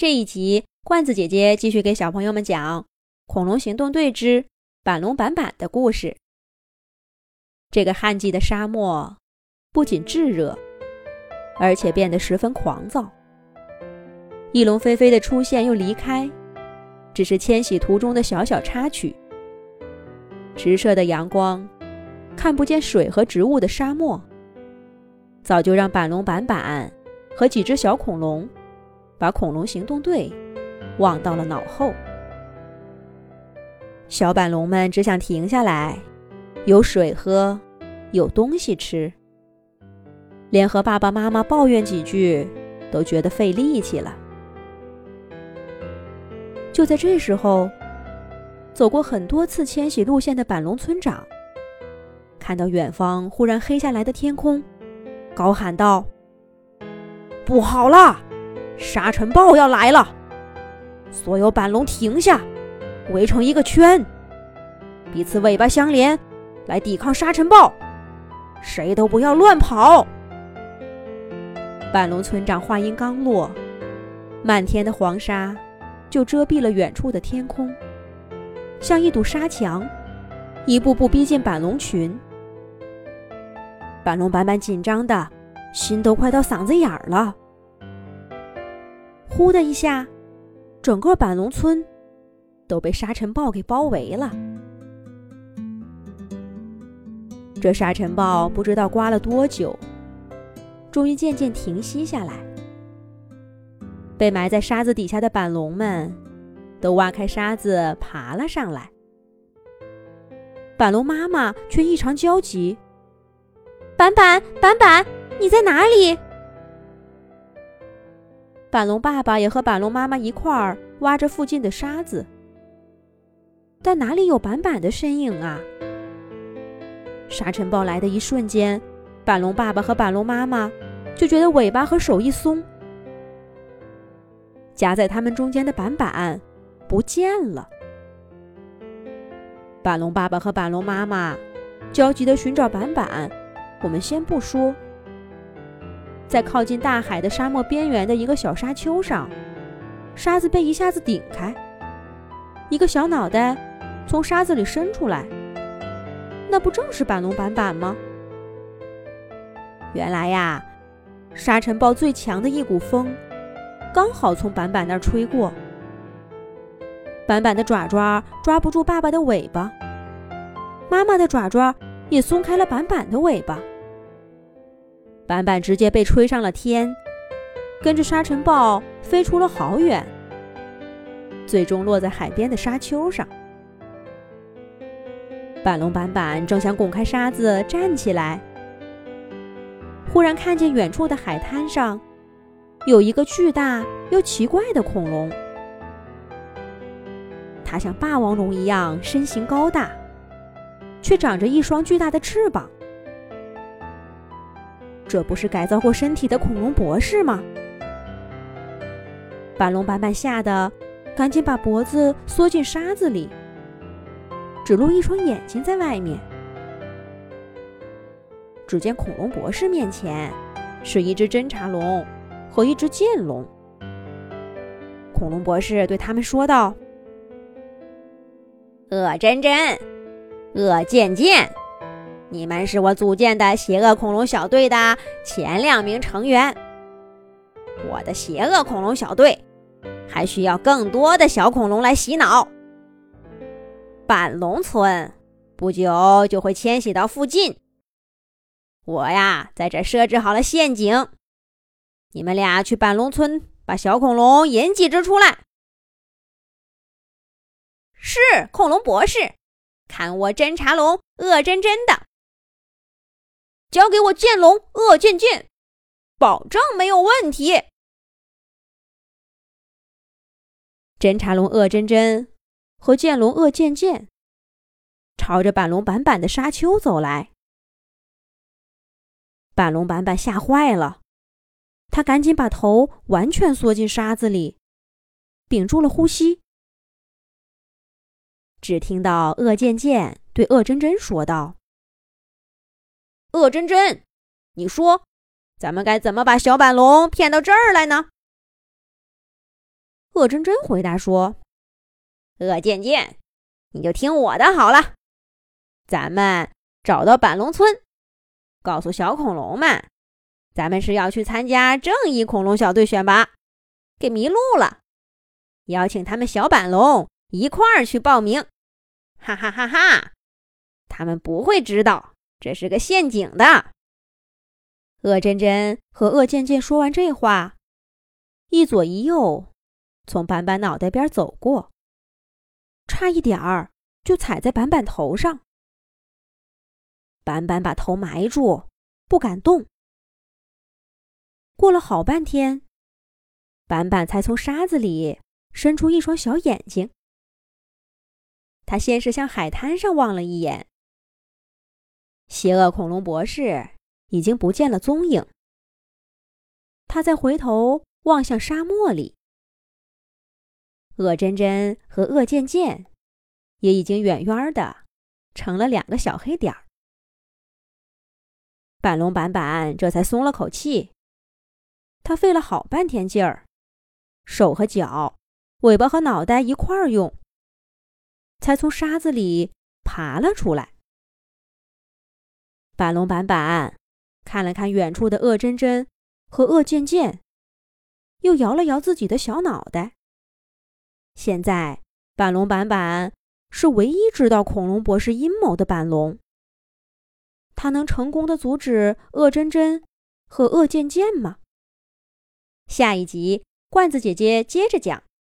这一集，罐子姐姐继续给小朋友们讲《恐龙行动队之板龙板板》的故事。这个旱季的沙漠不仅炙热，而且变得十分狂躁。翼龙飞飞的出现又离开，只是迁徙途中的小小插曲。直射的阳光，看不见水和植物的沙漠，早就让板龙板板和几只小恐龙。把恐龙行动队忘到了脑后，小板龙们只想停下来，有水喝，有东西吃，连和爸爸妈妈抱怨几句都觉得费力气了。就在这时候，走过很多次迁徙路线的板龙村长，看到远方忽然黑下来的天空，高喊道：“不好了！”沙尘暴要来了！所有板龙停下，围成一个圈，彼此尾巴相连，来抵抗沙尘暴。谁都不要乱跑！板龙村长话音刚落，漫天的黄沙就遮蔽了远处的天空，像一堵沙墙，一步步逼近板龙群。板龙板板紧张的心都快到嗓子眼儿了。呼的一下，整个板龙村都被沙尘暴给包围了。这沙尘暴不知道刮了多久，终于渐渐停息下来。被埋在沙子底下的板龙们都挖开沙子爬了上来。板龙妈妈却异常焦急：“板板，板板，你在哪里？”板龙爸爸也和板龙妈妈一块儿挖着附近的沙子，但哪里有板板的身影啊？沙尘暴来的一瞬间，板龙爸爸和板龙妈妈就觉得尾巴和手一松，夹在他们中间的板板不见了。板龙爸爸和板龙妈妈焦急地寻找板板，我们先不说。在靠近大海的沙漠边缘的一个小沙丘上，沙子被一下子顶开，一个小脑袋从沙子里伸出来。那不正是板龙板板吗？原来呀，沙尘暴最强的一股风，刚好从板板那儿吹过。板板的爪爪抓不住爸爸的尾巴，妈妈的爪爪也松开了板板的尾巴。板板直接被吹上了天，跟着沙尘暴飞出了好远，最终落在海边的沙丘上。板龙板板正想拱开沙子站起来，忽然看见远处的海滩上有一个巨大又奇怪的恐龙，它像霸王龙一样身形高大，却长着一双巨大的翅膀。这不是改造过身体的恐龙博士吗？板龙板板吓得赶紧把脖子缩进沙子里，只露一双眼睛在外面。只见恐龙博士面前是一只侦察龙和一只剑龙。恐龙博士对他们说道：“恶真真，恶贱贱。”你们是我组建的邪恶恐龙小队的前两名成员。我的邪恶恐龙小队还需要更多的小恐龙来洗脑。板龙村不久就会迁徙到附近。我呀，在这设置好了陷阱，你们俩去板龙村把小恐龙引几只出来。是恐龙博士，看我侦察龙恶真真的。交给我剑龙恶剑剑，保证没有问题。侦察龙恶真真和剑龙恶剑剑朝着板龙板板的沙丘走来。板龙板板吓坏了，他赶紧把头完全缩进沙子里，屏住了呼吸。只听到恶剑剑对恶真真说道。恶真真，你说，咱们该怎么把小板龙骗到这儿来呢？恶真真回答说：“恶渐渐，你就听我的好了。咱们找到板龙村，告诉小恐龙们，咱们是要去参加正义恐龙小队选拔，给迷路了，邀请他们小板龙一块儿去报名。哈哈哈哈！他们不会知道这是个陷阱的。”恶真真和恶渐渐说完这话，一左一右从板板脑袋边走过，差一点儿就踩在板板头上。板板把头埋住，不敢动。过了好半天，板板才从沙子里伸出一双小眼睛。他先是向海滩上望了一眼，邪恶恐龙博士。已经不见了踪影。他再回头望向沙漠里，恶真真和恶贱贱也已经远远的成了两个小黑点儿。板龙板板这才松了口气。他费了好半天劲儿，手和脚、尾巴和脑袋一块儿用，才从沙子里爬了出来。板龙板板。看了看远处的恶真真和恶渐渐，又摇了摇自己的小脑袋。现在，板龙板板是唯一知道恐龙博士阴谋的板龙。他能成功的阻止恶真真和恶渐渐吗？下一集，罐子姐姐接着讲。